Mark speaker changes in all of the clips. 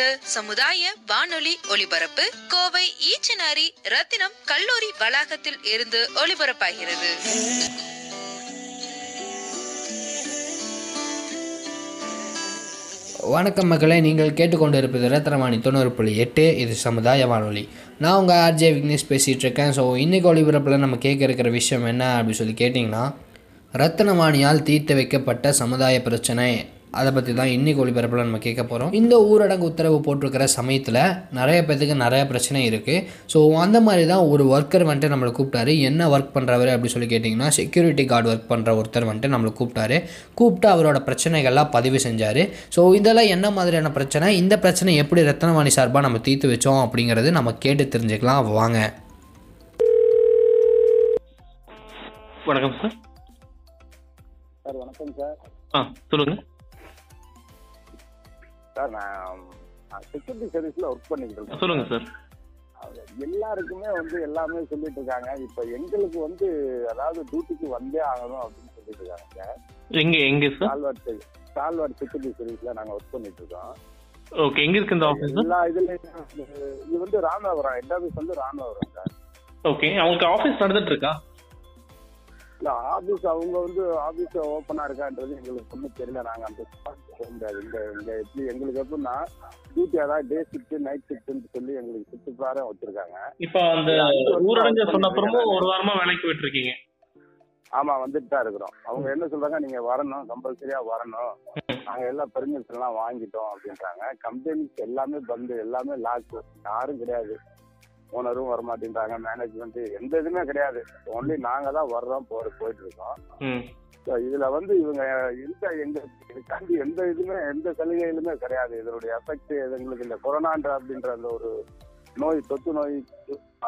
Speaker 1: மாவட்ட சமுதாய வானொலி ஒலிபரப்பு கோவை ஈச்சனாரி ரத்தினம் கல்லூரி வளாகத்தில் இருந்து ஒலிபரப்பாகிறது.
Speaker 2: வணக்கம் மக்களை நீங்கள் கேட்டுக்கொண்டிருப்பது ரத்னவாணி தொண்ணூறு புள்ளி எட்டு. இது சமுதாய வானொலி. நான் உங்கள் ஆர்ஜே விக்னேஷ் பேசிகிட்டு இருக்கேன். ஸோ இன்றைக்கி ஒளிபரப்பில் நம்ம கேட்க இருக்கிற விஷயம் என்ன அப்படின்னு சொல்லி கேட்டிங்கன்னா ரத்னவாணியால் தீர்த்து வைக்கப்பட்ட சமுதாய பிரச்சனை. அதை பற்றி தான் இன்றைக்கி ஒளிபரப்பில் நம்ம கேட்க போகிறோம் இந்த ஊரடங்கு உத்தரவு போட்டிருக்கிற சமயத்தில் நிறைய பேத்துக்கு நிறைய பிரச்சனை இருக்குது ஸோ அந்த மாதிரி தான் ஒரு ஒர்க்கர் வந்துட்டு நம்மளை கூப்பிட்டாரு. என்ன ஒர்க் பண்ணுறவர் அப்படி சொல்லி கேட்டிங்கன்னா செக்யூரிட்டி கார்டு ஒர்க் பண்ணுற ஒருத்தர் வந்துட்டு நம்மளை கூப்பிட்டாரு. கூப்பிட்டு அவரோட பிரச்சனைகள்லாம் பதிவு செஞ்சார். ஸோ இதெல்லாம் என்ன மாதிரியான பிரச்சனை? இந்த பிரச்சனை எப்படி ரத்னவாணி சார்பாக நம்ம தீர்த்து வச்சோம் அப்படிங்கிறது நம்ம கேட்டு தெரிஞ்சுக்கலாம். வாங்க.
Speaker 3: வணக்கம் சார்.
Speaker 4: சார் வணக்கம் சார்.
Speaker 3: ஆ சொல்லுங்க.
Speaker 4: சார் நான் செக்யூரிட்டி சர்வீஸ்ல ஒர்க் பண்ணிக்கிட்டு இருக்கேன்.
Speaker 3: சொல்லுங்க சார்
Speaker 4: எல்லாருக்குமே வந்து எல்லாமே சொல்லிட்டு இருக்காங்க. இப்ப எங்களுக்கு வந்து அதாவது டியூட்டிக்கு வந்தே ஆகணும் அப்படின்னு சொல்லிட்டு இருக்காங்க
Speaker 3: எங்க எங்க சார்
Speaker 4: கால்வாட் கால்வாட் செக்யூரிட்டி சர்வீஸ்ல நாங்க ஒர்க் பண்ணிட்டு இருக்கோம்.
Speaker 3: ஓகே எங்க இருக்கு இந்த ஆஃபீஸ் சார்
Speaker 4: எல்லா இதுலயும் இது வந்து ராமநாதபுரம். ஹெட் ஆஃபீஸ் வந்து ராமநாதபுரம் சார்
Speaker 3: ஓகே அவங்களுக்கு ஆஃபீஸ் நடந்துட்டு இருக்கா?
Speaker 4: இல்ல ஆபீஸ் அவங்க வந்து ஆபீஸ் ஓப்பனா இருக்கான்றது எங்களுக்கு ஒன்றும் தெரியல. நாங்க அந்த போக முடியாது இங்க இங்க எப்படி எங்களுக்கு எப்படின்னா டியூட்டி அதாவது டே ஷிஃப்ட் நைட் ஷிஃப்ட்னு சொல்லி எங்களுக்கு ஷிஃப்ட் பிரகாரம் வச்சிருக்காங்க.
Speaker 3: இப்போ அந்த ஊரடங்கு சொன்ன அப்புறமும் ஒரு வாரமா வேலைக்கு போயிட்டு இருக்கீங்க
Speaker 4: ஆமா வந்துட்டு தான் இருக்கிறோம். அவங்க என்ன சொல்றாங்க நீங்க வரணும் கம்பல்சரியா வரணும். நாங்க எல்லாம் பெர்மிஷன் எல்லாம் வாங்கிட்டோம் அப்படின்றாங்க. கம்பெனிஸ் எல்லாமே பந்து எல்லாமே லாக் யாரும் கிடையாது. ஓனரும் வர மாட்டேன்றாங்க மேனேஜ்மெண்ட் எந்த இதுவுமே கிடையாது. ஒன்லி நாங்க தான் வர்றோம் போற போயிட்டு இருக்கோம் இதுல வந்து இவங்க எந்த எங்க இதுக்காண்டி எந்த இதுவுமே எந்த சலுகையிலுமே கிடையாது. இதனுடைய எஃபெக்ட் எங்களுக்கு இந்த கொரோனான்ற அப்படின்ற அந்த ஒரு நோய் தொற்று நோய்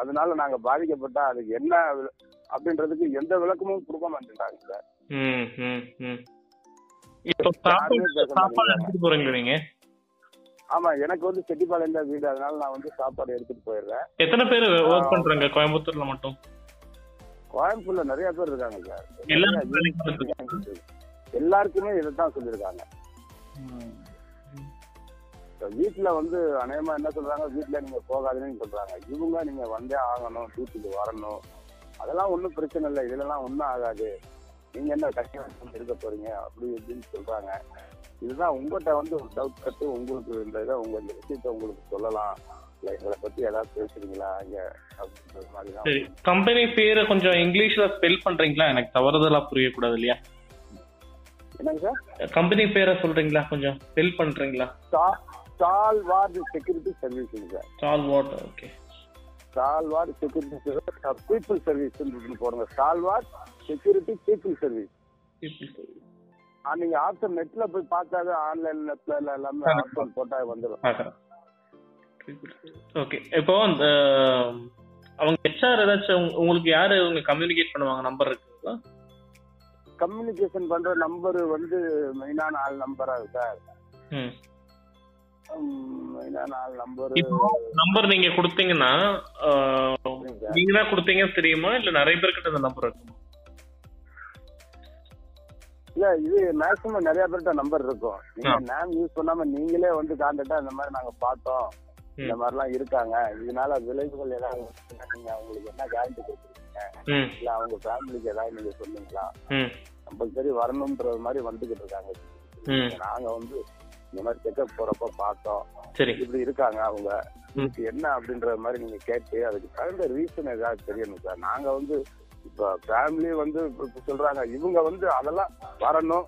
Speaker 4: அதனால நாங்க பாதிக்கப்பட்டா அதுக்கு என்ன அப்படின்றதுக்கு எந்த விளக்கமும் கொடுக்க மாட்டேன்றாங்க சார்.
Speaker 3: இப்போ சாப்பாடு. எடுத்துட்டு
Speaker 4: ஆமா எனக்கு வந்து செட்டிப்பாளையம் தான் வீடு. அதனால நான் வந்து சாப்பாடு எடுத்துட்டு போயிடுறேன்.
Speaker 3: எத்தனை பேர் ஒர்க் பண்றாங்க? கோயம்புத்தூர்ல மட்டும்.
Speaker 4: கோயம்புத்தூர்ல நிறைய பேர் இருக்காங்க சார். எல்லாருக்குமே இதை தான் சொல்லியிருக்காங்க வீட்டுல வந்து அநேகமா என்ன சொல்றாங்க? வீட்டுல நீங்க போகாதீங்கன்னு சொல்றாங்க. இவங்க நீங்க வந்தே ஆகணும் டியூட்டிக்கு வரணும். அதெல்லாம் ஒண்ணும் பிரச்சனை இல்லை. இதெல்லாம் ஒண்ணும் ஆகாது. நீங்க என்ன கஷ்டம் இருக்க போறீங்க? அப்படி இப்படின்னு சொல்றாங்க. இதுதான் உங்ககிட்ட வந்து ஒரு டவுட் கட்டு உங்களுக்கு இந்த இதை உங்க இந்த விஷயத்த உங்களுக்கு சொல்லலாம். இல்லை எங்களை பத்தி ஏதாவது பேசுறீங்களா? இங்க அப்படின்ற மாதிரி
Speaker 3: சரி கம்பெனி பேரை கொஞ்சம் இங்கிலீஷ்ல ஸ்பெல் பண்றீங்களா? எனக்கு தவறுதலா புரியக்கூடாது இல்லையா?
Speaker 4: என்னங்க
Speaker 3: கம்பெனி பேரை சொல்றீங்களா? கொஞ்சம் ஸ்பெல் பண்றீங்களா?
Speaker 4: Stalwart security சர்வீஸுங்க sir.
Speaker 3: Stalwart okay
Speaker 4: stalwart security service people service போடுங்க ஸ்டால்வார்ட் செக்யூரிட்டி பீப்புள் சர்வீஸ் நீங்க ஆப்ஷன் நெட்ல போய் பார்த்தாவே ஆன்லைன் நெட்ல எல்லாமே ஆப்ஷன் போட்டா வந்துடும்
Speaker 3: ஓகே இப்போ அந்த அவங்க ஹெச்ஆர் ஏதாச்சும் உங்க- உங்களுக்கு யாரு உங்க கம்யூனிகேட் பண்ணுவாங்க? நம்பர் இருக்குங்களா?
Speaker 4: கம்யூனிகேஷன் பண்ற நம்பர் வந்து மெயினான ஆள் நம்பரா சார் மெயினான ஆள் நம்பர்
Speaker 3: நம்பர் நீங்க கொடுத்தீங்கன்னா நீங்க தான் கொடுத்தீங்கன்னு தெரியுமா? இல்ல நிறைய பேர்கிட்ட இந்த நம்பர் இருக்குமா
Speaker 4: இல்ல இது மேக்ஸிமம் நிறைய பேர்கிட்ட நம்பர் இருக்கும். நீங்க. நேம் யூஸ் பண்ணாம நீங்களே வந்து கான்டாக்டா இந்த மாதிரி நாங்க பார்த்தோம். இந்த
Speaker 3: ம்.
Speaker 4: மாதிரிலாம் இருக்காங்க. இதனால விளைவுகள் ஏதாவது நீங்க அவங்களுக்கு என்ன கேரண்டி கொடுக்குறீங்க? இல்ல அவங்க ஃபேமிலிக்கு ஏதாவது நீங்க சொன்னீங்களா?
Speaker 3: ம்.
Speaker 4: கம்பல்சரி வரணும்ன்ற மாதிரி வந்துகிட்டு இருக்காங்க. நாங்க வந்து இந்த மாதிரி செக்அப் போறப்ப பார்த்தோம்.
Speaker 3: சரி.
Speaker 4: இப்படி இருக்காங்க அவங்க. என்ன அப்படின்ற மாதிரி நீங்க கேட்டு அதுக்கு தகுந்த ரீசன் ஏதாவது தெரியணும் சார். நாங்க வந்து இப்ப ஃபேமிலி வந்து சொல்றாங்க இவங்க வந்து அதெல்லாம் வரணும்.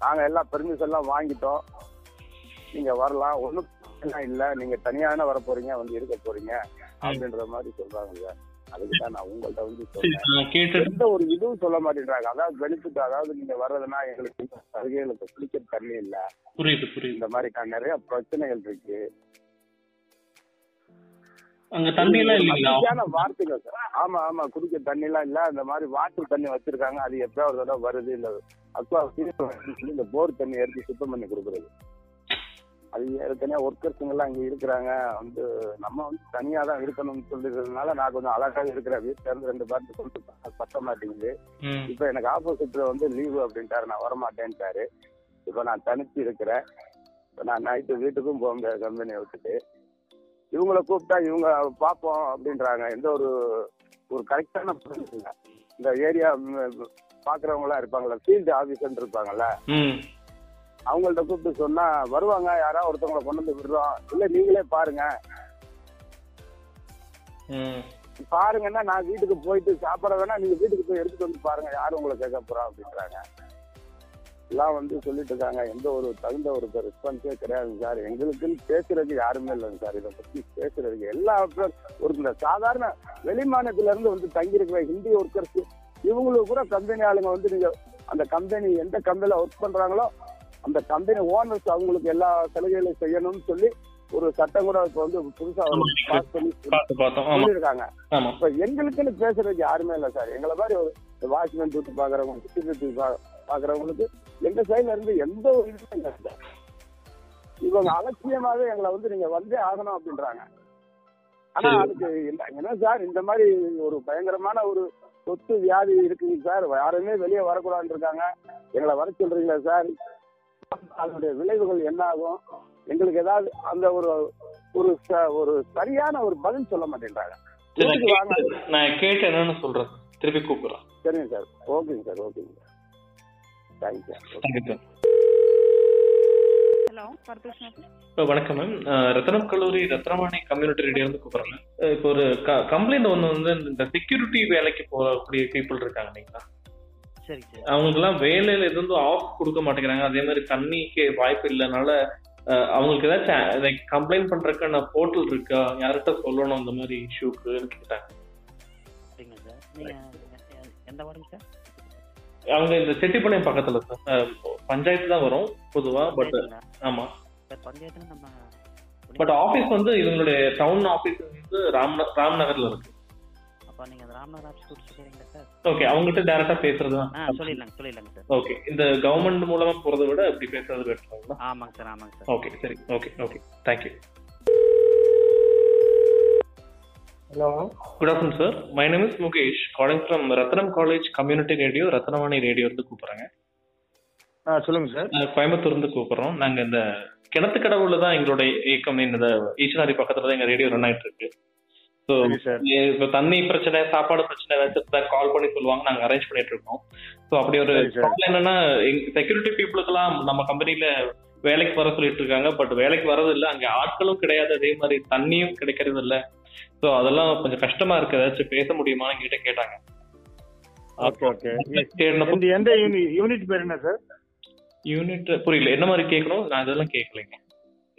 Speaker 4: நாங்க எல்லாம் பெர்மிஷன் எல்லாம் வாங்கிட்டோம். நீங்க வரலாம். ஒண்ணும் பிரச்சனை இல்ல. நீங்க தனியான வர போறீங்க வந்து இருக்க போறீங்க அப்படின்ற மாதிரி சொல்றாங்க சார் அதுக்கு தான் நான் உங்கள்ட்ட வந்து எந்த ஒரு இதுவும் சொல்ல மாட்டேன்றாங்க. அதாவது பெனிஃபிட் அதாவது நீங்க வர்றதுன்னா எங்களுக்கு அருகைகளுக்கு குளிக்க தண்ணி இல்ல.
Speaker 3: புரியுது புரியுது.
Speaker 4: இந்த மாதிரி நிறைய பிரச்சனைகள் இருக்கு.
Speaker 3: அங்க தண்ணி எல்லாம் இல்லைங்களா?
Speaker 4: வார்த்தைகள் சார். ஆமா ஆமா. குடிக்க தண்ணி எல்லாம் இல்ல. இந்த மாதிரி வாட்டர் தண்ணி வச்சிருக்காங்க. அது எப்பயாவது ஒரு தடவை வருது இல்ல அக்வா இந்த போர் தண்ணி எடுத்து சுத்தம் பண்ணி கொடுக்குறது. அது ஏற்கனவே ஒர்க்கர்ஸுங்க எல்லாம் இங்க இருக்கிறாங்க. வந்து நம்ம வந்து தனியா தான் இருக்கணும்னு சொல்லிடுறதுனால நான் கொஞ்சம் அழகாக இருக்கிறேன். வீட்டுல இருந்து ரெண்டு பேர்த்து சொல்லிட்டு பத்த மாட்டேங்குது. இப்ப எனக்கு ஆப்போசிட்ல வந்து லீவு அப்படின்ட்டாரு. நான் வரமாட்டேன்ட்டாரு. இப்ப நான் தனிச்சு இருக்கிறேன். இப்ப நான் நைட்டு வீட்டுக்கும் போக முடியாது கம்பெனியை விட்டுட்டு இவங்கள கூப்பிட்டா இவங்க பார்ப்போம் அப்படின்றாங்க. எந்த ஒரு ஒரு கரெக்டான இந்த ஏரியா பாக்குறவங்களா இருப்பாங்கல்ல ஃபீல்டு ஆபீசர் இருப்பாங்கல்ல. அவங்கள்ட்ட கூப்பிட்டு சொன்னா வருவாங்க யாராவது ஒருத்தவங்களை கொண்டு வந்து விடுறோம். இல்ல நீங்களே பாருங்க. பாருங்கன்னா நான் வீட்டுக்கு போயிட்டு சாப்பிட வேணா நீங்க வீட்டுக்கு போய் எடுத்துட்டு வந்து பாருங்க யாரும் உங்களை கேட்க போறா அப்படின்றாங்க. எல்லாம் வந்து சொல்லிட்டு இருக்காங்க. எந்த ஒரு தகுந்த ஒரு ரெஸ்பான்ஸே கிடையாதுங்க சார். எங்களுக்குன்னு பேசுறதுக்கு யாருமே இல்லைங்க சார். இதை பத்தி பேசுறதுக்கு எல்லா ஒரு இந்த சாதாரண வெளிமாநிலத்துல இருந்து வந்து தங்கியிருக்கிற ஹிந்தி ஒர்க்கர்ஸ் இவங்களுக்கு கூட கம்பெனி ஆளுங்க வந்து நீங்க அந்த கம்பெனி எந்த கம்பெனியில ஒர்க் பண்றாங்களோ அந்த கம்பெனி ஓனர்ஸ் அவங்களுக்கு எல்லா சலுகைகளையும் செய்யணும்னு சொல்லி ஒரு சட்டம் கூட இப்ப வந்து புதுசா பாஸ் பண்ணி சொல்லியிருக்காங்க. இப்ப எங்களுக்குன்னு பேசுறதுக்கு யாருமே இல்லை சார். எங்களை மாதிரி ஒரு வாட்ச்மேன் டியூட்டி பாக்குறவங்க செக்யூரிட்டி பாக்குறவங்களுக்கு எங்க சைடுல இருந்து எந்த ஒரு இதுவும் இல்லை சார். இவங்க அலட்சியமாவே எங்களை வந்து நீங்க வந்தே ஆகணும் அப்படின்றாங்க. ஆனா. அதுக்கு என்ன சார் இந்த மாதிரி ஒரு பயங்கரமான ஒரு சொத்து வியாதி இருக்குங்க சார். யாருமே வெளியே வரக்கூடாதுன்னு இருக்காங்க. எங்களை வர சொல்றீங்களா சார்? அதனுடைய விளைவுகள் என்ன ஆகும்? எங்களுக்கு ஏதாவது அந்த ஒரு ஒரு ச- ஒரு சரியான ஒரு பதில் சொல்ல மாட்டேன்றாங்க.
Speaker 3: நான்
Speaker 4: வீட்டுக்கு வாங்க.
Speaker 3: கேட்டு- நான் கேட்டு என்னன்னு சொல்றேன். திருப்பி கூப்பிடுறேன்.
Speaker 4: சரிங்க சார். ஓகேங்க சார் ஓகேங்க sir. Thank you sir.
Speaker 5: Hello
Speaker 3: வணக்கம் மேம். ரத்னம் கல்லூரி ரத்னவாணி கம்யூனிட்டி ரேடியோ வந்து கூப்பிடுறேன் இப்போ ஒரு கம்ப்ளைண்ட் ஒன்று வந்து இந்த செக்யூரிட்டி வேலைக்கு போகக்கூடிய பீப்புள் இருக்காங்க இல்லைங்களா?
Speaker 6: சரி சரி.
Speaker 3: அவங்களுக்குலாம் வேலையில எதுவும் ஆஃப் கொடுக்க மாட்டேங்கிறாங்க. அதே மாதிரி தண்ணிக்கு வாய்ப்பு இல்லைனால அவங்களுக்கு ஏதாச்சும் லைக் கம்ப்ளைண்ட் பண்றதுக்கான போர்ட்டல் இருக்கா? யார்கிட்ட சொல்லணும் அந்த மாதிரி இஷ்யூக்குன்னு கேட்டாங்க. அவங்க இந்த செட்டிப்பாளையம் பக்கத்துல சார் பஞ்சாயத்து தான் வரும் பொதுவா பட்? ஆமா. பட் ஆபீஸ் வந்து இவங்களுடைய டவுன் ஆபீஸ் வந்து ராம் ராம்நகர்ல இருக்கு.
Speaker 6: அப்ப நீங்க ராம்நாத் ஆஃபீஸ் கொடுத்து சொல்றீங்களா சார்?
Speaker 3: ஓகே அவங்ககிட்ட டேரக்டா பேசுறது
Speaker 6: ஆ
Speaker 3: தான்
Speaker 6: சொல்லிடலாங்க சொல்லிடலாங்க சார்.
Speaker 3: ஓகே இந்த கவர்மெண்ட் மூலமா போறதை விட இப்படி பேசுறது பெட்டருங்களா
Speaker 6: ஆமாங்க சார் ஆமாங்க சார்.
Speaker 3: ஓகே சரி. Okay okay thank you
Speaker 7: hello
Speaker 3: good afternoon sir my name is Mukesh calling from Ratnam college community radio Ratnavani radio இருந்து கூப்பிடுறேங்க.
Speaker 7: ஆ சொல்லுங்க சார்
Speaker 3: நாங்க கோயம்புத்தூர் இருந்து கூப்பிடுறோம். நாங்க இந்த கிணத்து கடவுள்ல தான் எங்களோட இயக்கம் இந்த ஈச்சனாரி பக்கத்துல தான் எங்க ரேடியோ ரன் ஆயிட்டு இருக்கு. இப்போ தண்ணி பிரச்சனை சாப்பாடு பிரச்சனை ஏதாச்சும் கால் பண்ணி சொல்லுவாங்க. நாங்க அரேஞ்ச் பண்ணிட்டு இருக்கோம். ஸோ அப்படி ஒரு என்னன்னா செக்யூரிட்டி பீப்புளுக்கெல்லாம் நம்ம கம்பெனில வேலைக்கு வர சொல்லிட்டு இருக்காங்க. பட் வேலைக்கு வரது இல்ல. அங்க ஆட்களும் கிடையாது. அதே மாதிரி தண்ணியும் கிடைக்கிறது இல்ல. ஸோ அதெல்லாம் கொஞ்சம் கஷ்டமா இருக்கு. ஏதாச்சும் பேச முடியுமான்னு என்கிட்ட கேட்டாங்க.
Speaker 7: ஓகே எந்த யூனிட் யூனிட் பேர் என்ன சார்
Speaker 3: யூனிட் புரியல. என்ன மாதிரி கேட்கணும் நான் இதெல்லாம் கேட்கலைங்க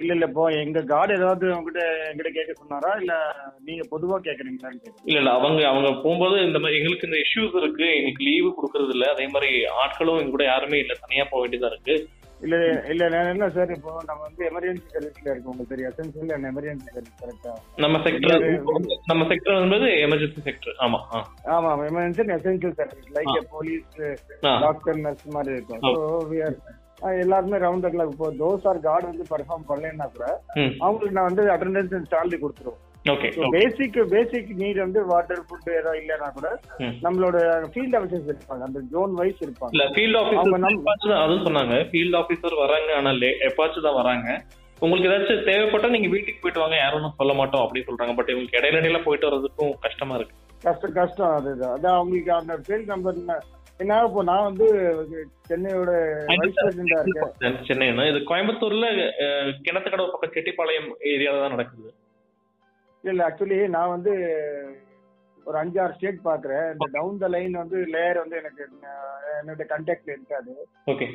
Speaker 7: இல்ல இல்ல இப்போ எங்க கார்டு ஏதாவது உங்ககிட்ட எங்கிட்ட கேட்க சொன்னாரா? இல்ல நீங்க பொதுவா கேக்குறீங்களான்னு கேக்குறேன்.
Speaker 3: இல்ல இல்ல அவங்க அவங்க போகும்போது இந்த மாதிரி எங்களுக்கு இந்த இஷ்யூஸ் இருக்கு. எங்களுக்கு லீவு கொடுக்கறது இல்ல. அதே மாதிரி ஆட்களும் எங்க கூட யாருமே இல்ல. தனியா போக வேண்டியதா இருக்கு.
Speaker 7: இல்ல இல்ல என்ன சார் இப்போ நம்ம வந்து எமர்ஜென்சி சர்வீஸ்ல இருக்கோம். உங்களுக்கு தெரியும். எசென்சியல் அண்ட் எமர்ஜென்சி சர்வீஸ் கரெக்டா
Speaker 3: நம்ம செக்டர் நம்ம செக்டர் என்பது எமர்ஜென்சி செக்டர் ஆமா.
Speaker 7: ஆமா emergency and essential service like police. Doctor nurse மாதிரி இருக்கும். எல்லாருமே ரவுண்ட் த கிளாக் இப்போ தோஸ் ஆர் கார்டு வந்து பர்ஃபார்ம் பண்ணலைன்னா கூட அவங்களுக்கு நான் வந்து அட்டெண்டன்ஸ் சேலரி கொடுத்துருவோம்.
Speaker 3: ஓகே
Speaker 7: பேசிக் பேசிக் நீட் வந்து வாட்டர் ஃபுட் ஏதோ இல்லைன்னா கூட. நம்மளோட ஃபீல்ட் ஆஃபீஸர்ஸ் இருப்பாங்க. அந்த ஜோன் வைஸ் இருப்பாங்க.
Speaker 3: இல்ல ஃபீல்ட் ஆபீசர் அதுவும் சொன்னாங்க. ஃபீல்ட் ஆபீசர் வராங்க ஆனா லே- எப்பாச்சும் தான் வராங்க. உங்களுக்கு ஏதாச்சும் தேவைப்பட்டா நீங்க வீட்டுக்கு போயிட்டு வாங்க. யாரும் சொல்ல மாட்டோம் அப்படின்னு சொல்றாங்க. பட் இவங்களுக்கு இடையில இடையில போயிட்டு வர்றதுக்கும் கஷ்டமா இருக்கு.
Speaker 7: கஷ்டம் கஷ்டம். அதுதான். அதான் அவங்களுக்கு அந்த ஃபீல்ட் நம்பர் என்ன இப்போ நான் வந்து சென்னையோட
Speaker 3: சென்னைன்னா இது கோயம்புத்தூர்ல கிணத்துக்கடவு பக்கம் செட்டிப்பாளையம் ஏரியால தான் நடக்குது.
Speaker 7: இல்ல ஆக்சுவலி நான் வந்து ஒரு அஞ்சாறு ஸ்டேட் பாக்குறேன். இந்த டவுன் த லைன் வந்து லேயர் வந்து எனக்கு என்னோட கண்டாக்ட்ல இருக்காது.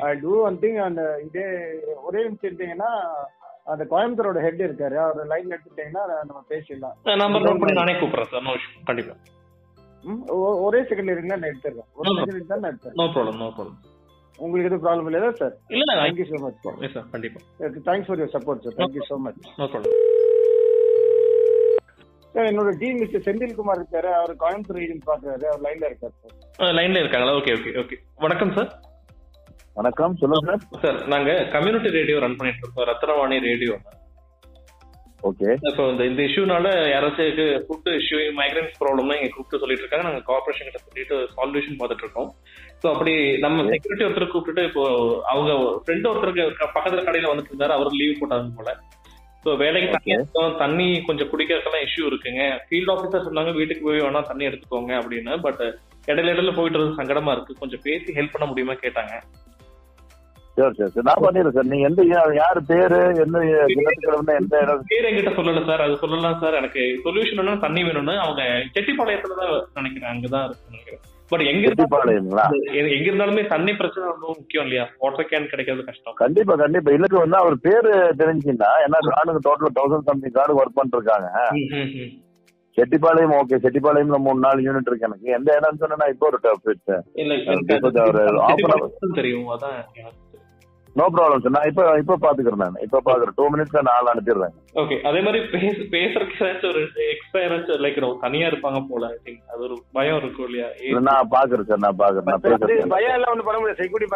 Speaker 7: ஐ டூ ஒன் திங் அந்த இதே ஒரே நிமிஷம் எடுத்தீங்கன்னா அந்த கோயம்புத்தூரோட ஹெட் இருக்காரு. அவர் லைன் எடுத்துட்டீங்கன்னா நம்ம பேசிடலாம்.
Speaker 3: நம்பர் நோட் பண்ணி நானே கூப்பிடுறேன் சார் கண்டிப்பா.
Speaker 7: ஒரே செகண்ட் இருங்க நான் எடுத்துறேன் ஒரு. செகண்ட் தான் நான் எடுத்துறேன்
Speaker 3: நோ ப்ராப்ளம் நோ ப்ராப்ளம்
Speaker 7: உங்களுக்கு எதுவும் ப்ராப்ளம் இல்லையா சார்
Speaker 3: இல்ல இல்ல
Speaker 7: thank you so much sir
Speaker 3: sir கண்டிப்பா.
Speaker 7: Thanks for your support sir thank you so much
Speaker 3: no problem
Speaker 7: sir என்னோட டீம் மிஸ்டர் செந்தில்குமார் இருக்காரு. அவர் கோயம்புத்தூர் ஏஜென்ட் பாக்குறாரு அவர் லைன்ல இருக்காரு சார்
Speaker 3: லைன்ல இருக்காங்களா? ஓகே ஓகே ஓகே வணக்கம் சார்
Speaker 4: வணக்கம் சொல்லுங்க சார்
Speaker 3: சார் நாங்க கம்யூனிட்டி ரேடியோ ரன் பண்ணிட்டு இருக்கோம். ரத்னவாணி ரேடியோ
Speaker 5: ஓகே
Speaker 3: இப்போ இந்த இந்த இஷ்யூனால யாராச்சும் ஃபுட் இஷ்யூ மைக்ரன்ஸ் ப்ராப்ளம்லாம் இங்க கூப்பிட்டு சொல்லிட்டு இருக்காங்க. நாங்க கார்பரேஷன் கிட்ட சொல்லிட்டு சால்யூஷன் பார்த்துட்டு இருக்கோம். ஸோ அப்படி நம்ம செக்யூரிட்டி ஒருத்தர் கூப்பிட்டுட்டு இப்போ அவங்க ஃப்ரெண்ட் ஒருத்தருக்கு பக்கத்துல கடையில வந்துட்டு இருந்தாரு. அவர் லீவ் போட்டாங்க போல. ஸோ வேலைக்கு தண்ணி எடுத்தோம். தண்ணி கொஞ்சம் குடிக்கிறதுக்கெல்லாம் இஷ்யூ இருக்குங்க. ஃபீல்ட் ஆஃபீஸர் சொன்னாங்க வீட்டுக்கு போய் வேணா தண்ணி எடுத்துக்கோங்க அப்படின்னு. பட் இடையில இடையில போயிட்டு சங்கடமா இருக்கு. கொஞ்சம் பேசி ஹெல்ப் பண்ண முடியுமா கேட்டாங்க.
Speaker 5: சரி சரி சரி. நான் பண்ணிடுறேன் சார். நீங்க எந்த யாரு பேரு தினத்துக்கிழமை எந்த இடம்?
Speaker 3: பேர் என்கிட்ட சொல்லல சார். அது சொல்லலாம் சார். எனக்கு சொல்யூஷன் தண்ணி வேணும்னு அவங்க செட்டிப்பாளையத்துல தான் நினைக்கிறேன். அங்கதான் இருக்கு நினைக்கிறேன். பட் எங்க எங்க இருந்தாலுமே தண்ணி பிரச்சனை ரொம்ப முக்கியம் இல்லையா? வாட்டர் கேன் கிடைக்கிறது கஷ்டம்.
Speaker 5: கண்டிப்பா கண்டிப்பா. இல்லக்கு வந்து அவர் பேரு தெரிஞ்சுன்னா ஏன்னா கார்டுக்கு total thousand something card work
Speaker 3: ம்.
Speaker 5: செட்டிப்பாளையம் ஓகே செட்டிப்பாளையம்ல மூணு நாலு யூனிட் இருக்கு எனக்கு. எந்த இடம்னு சொன்னா இப்போ ஒரு
Speaker 3: எனக்கு தெரியும். அதான். எனக்கு
Speaker 5: நோ ப்ராப்ளம் சார் நான் இப்போ இப்போ பாத்துக்கிறேன் நான். இப்போ பாக்குறேன். டூ மினிட்ஸ்ல நான் ஆள் அனுப்பிடுறேன்.
Speaker 3: ஓகே அதே மாதிரி பேச பேசுறதுக்கு ஏதாச்சும் ஒரு எக்ஸ்ட்ரா ஏதாச்சும் லைக் தனியா இருப்பாங்க போல ஐ திங்க் அது ஒரு பயம் இருக்கும் இல்லையா?
Speaker 5: இல்ல, நான் பாக்குறேன் சார் நான் பாக்குறேன். நான்
Speaker 7: அது
Speaker 5: பேசுறேன்.
Speaker 7: பயம் எல்லாம் ஒண்ணும் பண்ண முடியாது. செக்யூரிட்டி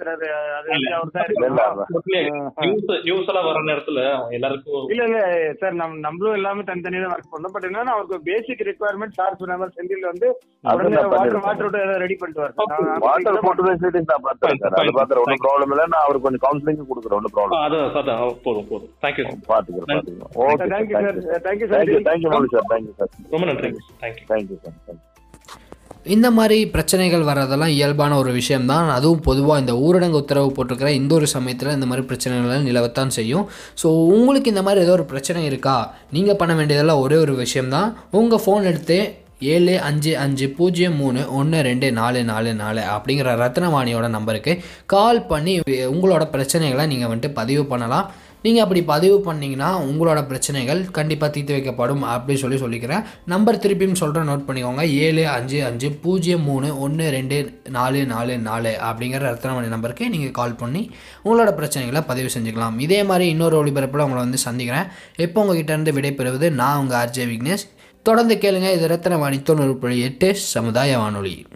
Speaker 7: சார் அது அது அவர் தான்
Speaker 5: இல்ல, இல்ல,
Speaker 7: இருக்கணும்.
Speaker 3: நியூஸ் நியூஸ் எல்லாம் வர நேரத்துல எல்லாருக்கும்
Speaker 7: இல்ல இல்ல. சார் நம்ம நம்மளும் எல்லாமே தனித்தனியா தான் ஒர்க் பண்ணோம். பட் என்னன்னா அவருக்கு பேசிக் ரெக்குவயர்மெண்ட் சார் சொன்ன மாதிரி செந்தில் வந்து
Speaker 5: அது
Speaker 7: வாட்டர். வாட்டர் ரெடி பண்ணிட்டு வர சார்
Speaker 5: வாட்டர் ஃபெசிலிட்டிஸ் நான் பாத்துறேன் சார் அது பாத்துறேன் ஒன்றும் ப்ராப்ளம் இல்லை. அவருக்கு கொஞ்சம் கவுன்சிலிங் கொடுக்குறேன் ஒன்றும் ப்ராப்ளம்
Speaker 3: அதான் அதான் போதும் போதும். தேங்க்யூ
Speaker 5: பாத்துக்கிறேன் பாத்துக்கிறேன் okay
Speaker 7: thank you sir thank you sir
Speaker 5: thank you Murali sir thank you sir
Speaker 3: ரொம்ப நன்றி தேங்க்யூ
Speaker 5: தேங்க்யூ சார் தேங்க்யூ
Speaker 2: இந்த மாதிரி பிரச்சனைகள் வர்றதெல்லாம் இயல்பான ஒரு விஷயம்தான். அதுவும் பொதுவாக இந்த ஊரடங்கு உத்தரவு போட்டிருக்கிற இந்த ஒரு சமயத்தில் இந்த மாதிரி பிரச்சனைகள் நிலவத்தான் செய்யும். ஸோ உங்களுக்கு இந்த மாதிரி ஏதோ ஒரு பிரச்சனை இருக்கா? நீங்கள் பண்ண வேண்டியதெல்லாம் ஒரே ஒரு விஷயம்தான். உங்கள் ஃபோன் எடுத்து ஏழு அஞ்சு அஞ்சு பூஜ்ஜியம் மூணு ஒன்று ரெண்டு நாலு நாலு நாலு அப்படிங்கிற ரத்னவாணியோட நம்பருக்கு கால் பண்ணி உங்களோட பிரச்சனைகளை நீங்கள் வந்துட்டு பதிவு பண்ணலாம். நீங்கள் அப்படி பதிவு பண்ணிங்கன்னா உங்களோட பிரச்சனைகள் கண்டிப்பாக தீர்த்து வைக்கப்படும் அப்படின்னு சொல்லி சொல்லிக்கிறேன். நம்பர் திருப்பியும் சொல்கிறேன் நோட் பண்ணிக்கோங்க. ஏழு அஞ்சு அஞ்சு பூஜ்ஜியம் மூணு ஒன்று ரெண்டு நாலு நாலு நாலு அப்படிங்கிற ரத்னமணி நம்பருக்கு நீங்கள் கால் பண்ணி உங்களோட பிரச்சனைகளை பதிவு செஞ்சுக்கலாம். இதே மாதிரி இன்னொரு ஒளிபரப்பில் உங்களை வந்து சந்திக்கிறேன். எப்போ உங்ககிட்ட இருந்து விடைபெறுவது நான் உங்கள் ஆர்ஜே விக்னேஷ். தொடர்ந்து கேளுங்க. இது ரத்தனவாணி தொண்ணூறு புள்ளி எட்டு சமுதாய வானொலி.